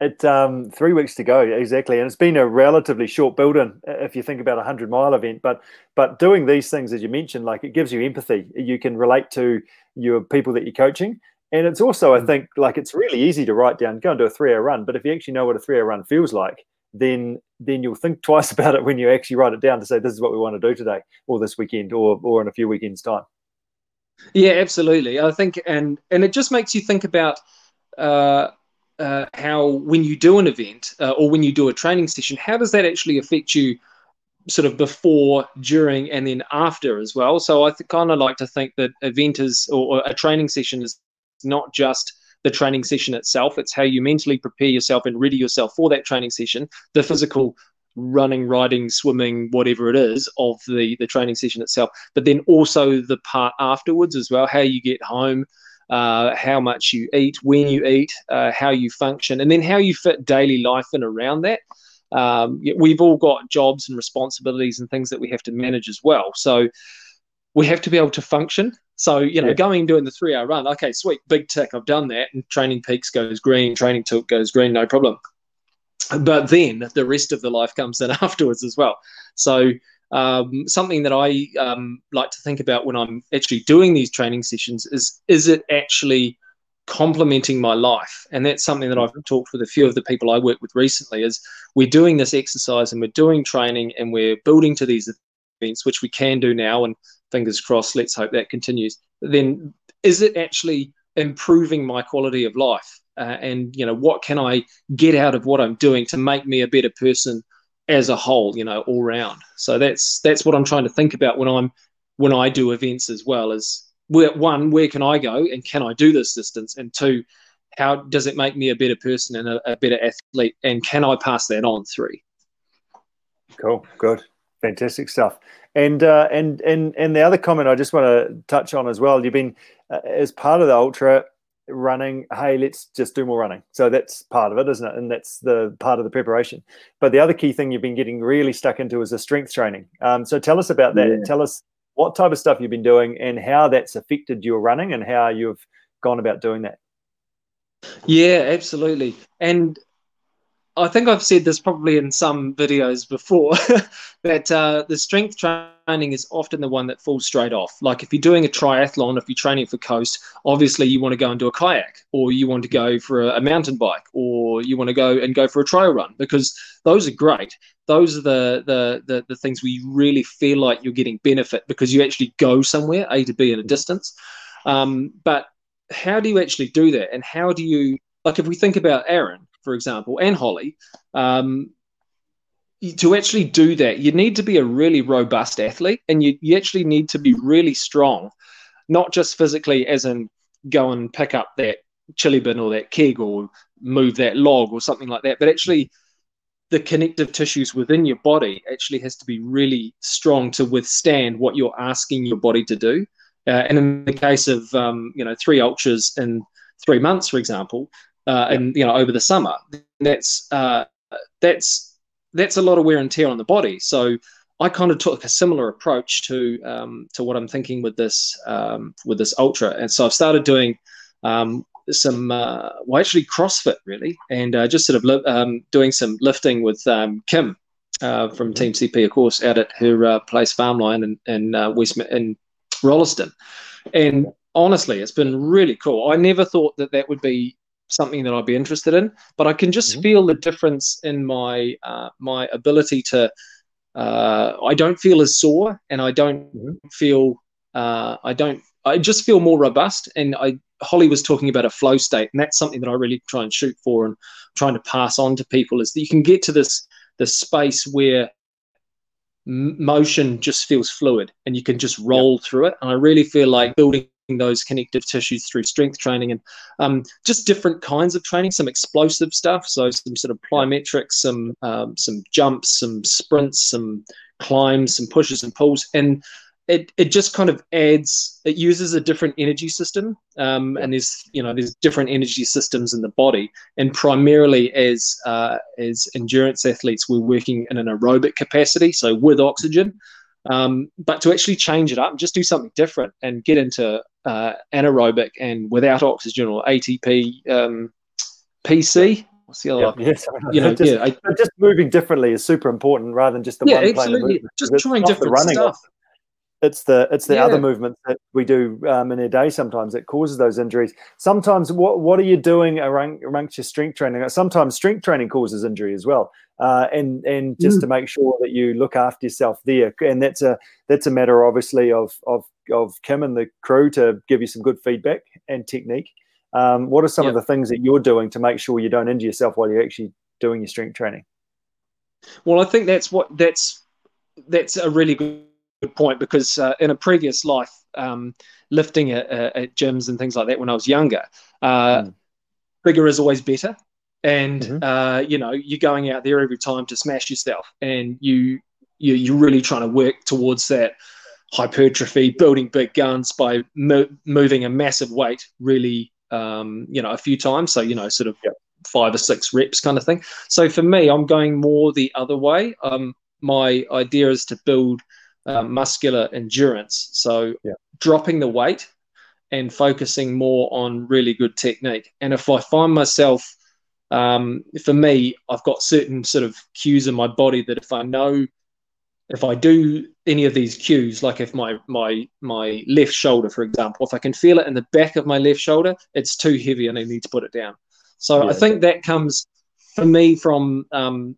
It um, three weeks to go exactly, and it's been a relatively short build-in if you think about a hundred mile event. But but doing these things, as you mentioned, like it gives you empathy. You can relate to your people that you're coaching, and it's also, I mm. think, like it's really easy to write down, go and do a three hour run. But if you actually know what a three hour run feels like, then then you'll think twice about it when you actually write it down to say this is what we want to do today, or this weekend, or or in a few weekends' time. Yeah, absolutely. I think, and and it just makes you think about uh, uh, how when you do an event uh, or when you do a training session, how does that actually affect you? sort of before, during, and then after as well. So I th- kind of like to think that event is or, or a training session is not just the training session itself. It's how you mentally prepare yourself and ready yourself for that training session, the physical running, riding, swimming, whatever it is of the, the training session itself, but then also the part afterwards as well, how you get home, uh, how much you eat, when you eat, uh, how you function, and then how you fit daily life in around that. Um, we've all got jobs and responsibilities and things that we have to manage as well. So we have to be able to function so, you know, yeah. going doing the three hour run, okay, sweet, big tick, I've done that. And training peaks goes green, training tilt goes green, no problem. But then the rest of the life comes in afterwards as well. So, um, something that I um, like to think about when I'm actually doing these training sessions is is it actually complementing my life? And that's something that I've talked with a few of the people I work with recently is we're doing this exercise and we're doing training and we're building to these events, which we can do now. And fingers crossed, let's hope that continues. Then is it actually improving my quality of life? Uh, and you know, what can I get out of what I'm doing to make me a better person as a whole? You know, all round. So that's that's what I'm trying to think about when I'm when I do events as well. Is where, one, where can I go and can I do this distance? And two, how does it make me a better person and a, a better athlete? And can I pass that on? Three. Cool. Good. Fantastic stuff. And uh, and and and the other comment I just want to touch on as well. You've been uh, as part of the ultra running. Hey, let's just do more running. So that's part of it, isn't it? And that's the part of the preparation. But the other key thing you've been getting really stuck into is the strength training. Um, so tell us about that. Yeah. Tell us what type of stuff you've been doing and how that's affected your running and how you've gone about doing that. Yeah, absolutely. And I think I've said this probably in some videos before that uh, the strength training is often the one that falls straight off. Like if you're doing a triathlon, if you're training for coast, obviously you want to go and do a kayak, or you want to go for a, a mountain bike, or you want to go and go for a trail run because those are great. Those are the, the the the things where you really feel like you're getting benefit because you actually go somewhere A to B in a distance. Um, but how do you actually do that, and how do you like if we think about Aaron? For example, and Holly, um, to actually do that, you need to be a really robust athlete and you, you actually need to be really strong, not just physically, as in go and pick up that chili bin or that keg or move that log or something like that, but actually the connective tissues within your body actually has to be really strong to withstand what you're asking your body to do. Uh, and in the case of um, you know three ultras in three months, for example, uh, and you know over the summer. That's uh, that's that's a lot of wear and tear on the body. So I kind of took a similar approach to um, to what I'm thinking with this um, with this ultra, and so I've started doing um, some uh, well actually CrossFit really, and uh, just sort of li- um, doing some lifting with um, Kim uh, from mm-hmm. Team CP, of course, out at her uh, place Farmline in, in West in Rolleston, and honestly, it's been really cool. I never thought that that would be something that I'd be interested in, but I can just mm-hmm. feel the difference in my uh, my ability to. Uh, I don't feel as sore, and I don't mm-hmm. feel. Uh, I don't. I just feel more robust, and I. Holly was talking about a flow state, and that's something that I really try and shoot for, and trying to pass on to people is that you can get to this this space where motion just feels fluid, and you can just roll yep. through it. And I really feel like building those connective tissues through strength training and um, just different kinds of training, some explosive stuff. So some sort of plyometrics, some um, some jumps, some sprints, some climbs, some pushes and pulls, and it, it just kind of adds it uses a different energy system um, and there's you know there's different energy systems in the body. And primarily as uh, as endurance athletes we're working in an aerobic capacity so with oxygen um, but to actually change it up and just do something different and get into uh, anaerobic and without oxygen or ATP um, PC. What's the other? Yes, you know, just, yeah, I, just moving differently is super important rather than just the yeah, one absolutely. Just trying different stuff. It's the it's the yeah. other movements that we do um, in a day sometimes that causes those injuries. Sometimes what what are you doing around, amongst your strength training? Sometimes strength training causes injury as well uh, and and just mm. to make sure that you look after yourself there. And that's a that's a matter, obviously, of of of Kim and the crew to give you some good feedback and technique. Um, what are some of the things that you're doing to make sure you don't injure yourself while you're actually doing your strength training? Well, I think that's what that's that's a really good point because uh, in a previous life, um, lifting at, at, gyms and things like that when I was younger, uh, mm. bigger is always better and mm-hmm. uh, you know you're going out there every time to smash yourself, and you, you you're really trying to work towards that hypertrophy, building big guns by mo- moving a massive weight really, um, you know, a few times. So you know, sort of five or six reps kind of thing. So for me, I'm going more the other way. Um, my idea is to build uh, muscular endurance. So yep. dropping the weight and focusing more on really good technique. And if I find myself um, for me, I've got certain sort of cues in my body that if I know, if I do any of these cues, like if my my my left shoulder, for example, if I can feel it in the back of my left shoulder, it's too heavy and I need to put it down. So yeah. I think that comes for me from um,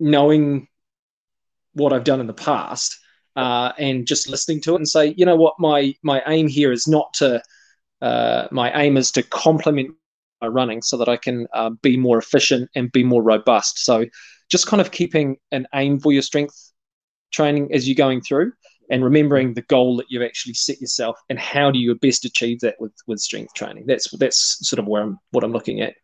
knowing what I've done in the past uh, and just listening to it and say, you know what, my my aim here is not to. Uh, my aim is to complement my running so that I can uh, be more efficient and be more robust. So just kind of keeping an aim for your strength training as you're going through and remembering the goal that you've actually set yourself and how do you best achieve that with, with strength training. That's that's sort of where I'm what I'm looking at.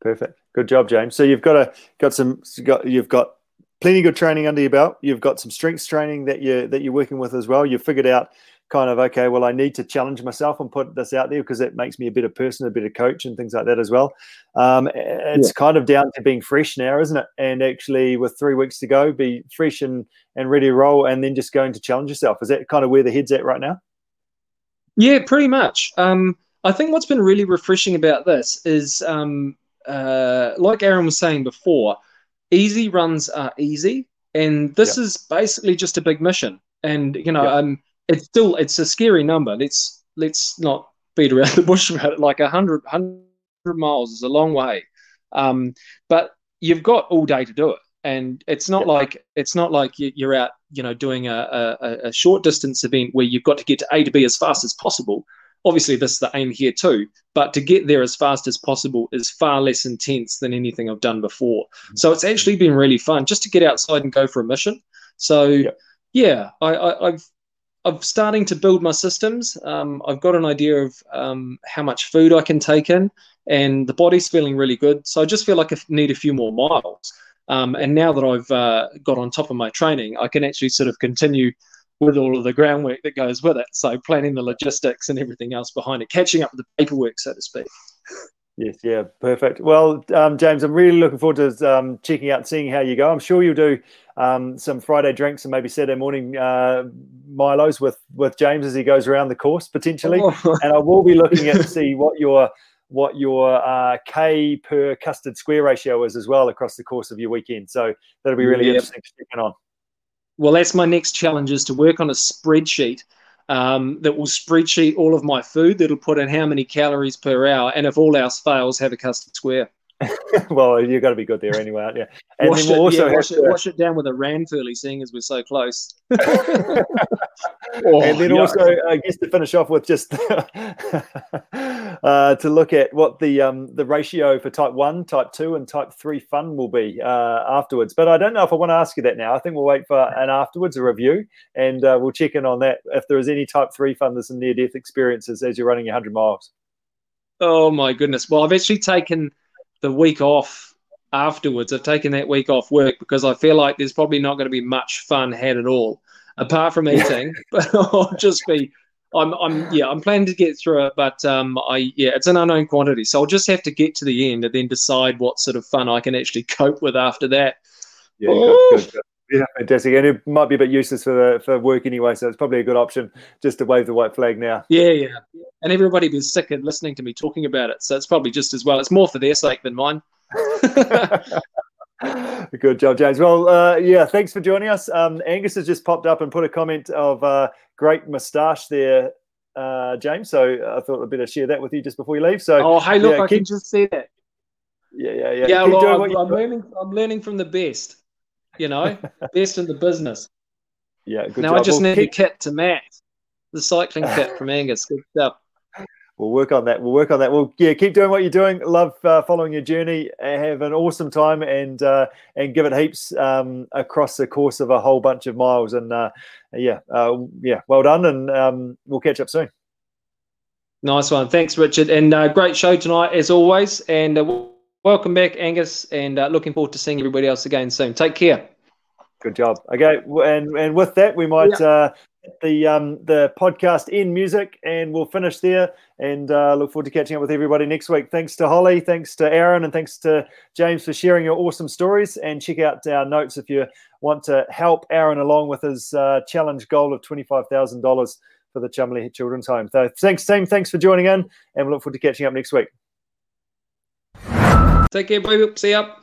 Perfect. Good job, James. So you've got a got some got you've got plenty good training under your belt. You've got some strengths training that you that you're working with as well. You've figured out kind of okay well i need to challenge myself and put this out there because it makes me a better person a better coach and things like that as well um, it's yeah. kind of down to being fresh now isn't it and actually with three weeks to go be fresh and, and ready to roll and then just going to challenge yourself is that kind of where the head's at right now yeah pretty much um, i think what's been really refreshing about this is um, uh, like aaron was saying before easy runs are easy and this is basically just a big mission and you know um, it's still it's a scary number. Let's let's not beat around the bush about it. Like a hundred hundred miles is a long way, um, but you've got all day to do it. And it's not yeah. like it's not like you're out, you know, doing a, a, a short distance event where you've got to get to A to B as fast as possible. Obviously, this is the aim here too. But to get there as fast as possible is far less intense than anything I've done before. Mm-hmm. So it's actually been really fun just to get outside and go for a mission. So yeah, yeah I, I, I've I'm starting to build my systems. Um, I've got an idea of um, how much food I can take in, and the body's feeling really good. So I just feel like I need a few more miles. Um, and now that I've uh, got on top of my training, I can actually sort of continue with all of the groundwork that goes with it. So planning the logistics and everything else behind it, catching up with the paperwork, so to speak. Yes, yeah, perfect. Well, um, James, I'm really looking forward to um, checking out, seeing how you go. I'm sure you'll do um, some Friday drinks and maybe Saturday morning uh, Milos with with James as he goes around the course potentially. Oh. and I will be looking at to see what your what your uh, K per custard square ratio is as well across the course of your weekend. So that'll be really yep. interesting to check on. Well, that's my next challenge is to work on a spreadsheet um, that will spreadsheet all of my food. That'll put in how many calories per hour, and if all else fails, have a custard square. well, you've got to be good there anyway, aren't you? And wash, we'll it, yeah, wash, it, to... wash, it, down with a Ranfurly, seeing as we're so close. oh, and then also, I guess to finish off with just uh, to look at what the um, the ratio for type one, type two, and type three fun will be uh, afterwards. But I don't know if I want to ask you that now. I think we'll wait for an afterwards a review, and uh, we'll check in on that if there is any type three funders and near death experiences as you're running 100 miles. Oh my goodness! Well, I've actually taken the week off afterwards. I've taken that week off work because I feel like there's probably not going to be much fun had at all, apart from eating. but I'll just be, I'm, I'm, yeah, I'm planning to get through it, but um, I, yeah, it's an unknown quantity, so I'll just have to get to the end and then decide what sort of fun I can actually cope with after that. Yeah, good, good, good. Yeah, fantastic. And it might be a bit useless for the, for work anyway, so it's probably a good option just to wave the white flag now. Yeah, yeah. And everybody was sick of listening to me talking about it, so it's probably just as well. It's more for their sake than mine. Good job, James. Well, uh, yeah, thanks for joining us. Um, Angus has just popped up and put a comment of uh, great moustache there, uh, James. So I thought I'd better share that with you just before you leave. So, oh, hey, look, yeah, I keep... can just see that. Yeah, yeah, yeah. Yeah, well, I'm, I'm learning. I'm learning from the best you know, best in the business. Yeah, good Now job. I just need keep... a kit to match the cycling kit from Angus. Good stuff. We'll work on that. We'll work on that. Well, yeah, keep doing what you're doing. Love uh, following your journey. Have an awesome time and uh, and give it heaps um, across the course of a whole bunch of miles. And uh, yeah, uh, yeah, well done. And um, we'll catch up soon. Nice one. Thanks, Richard. And uh, great show tonight as always. And uh, welcome back, Angus. And looking forward to seeing everybody else again soon. Take care. Good job. Okay, and and with that, we might yeah. uh, the um, the podcast in music, and we'll finish there. And uh, look forward to catching up with everybody next week. Thanks to Holly, thanks to Aaron, and thanks to James for sharing your awesome stories. And check out our notes if you want to help Aaron along with his uh, challenge goal of twenty five thousand dollars for the Cholmondeley Children's Home. So thanks, team. Thanks for joining in, and we look forward to catching up next week. Take care, baby. See ya.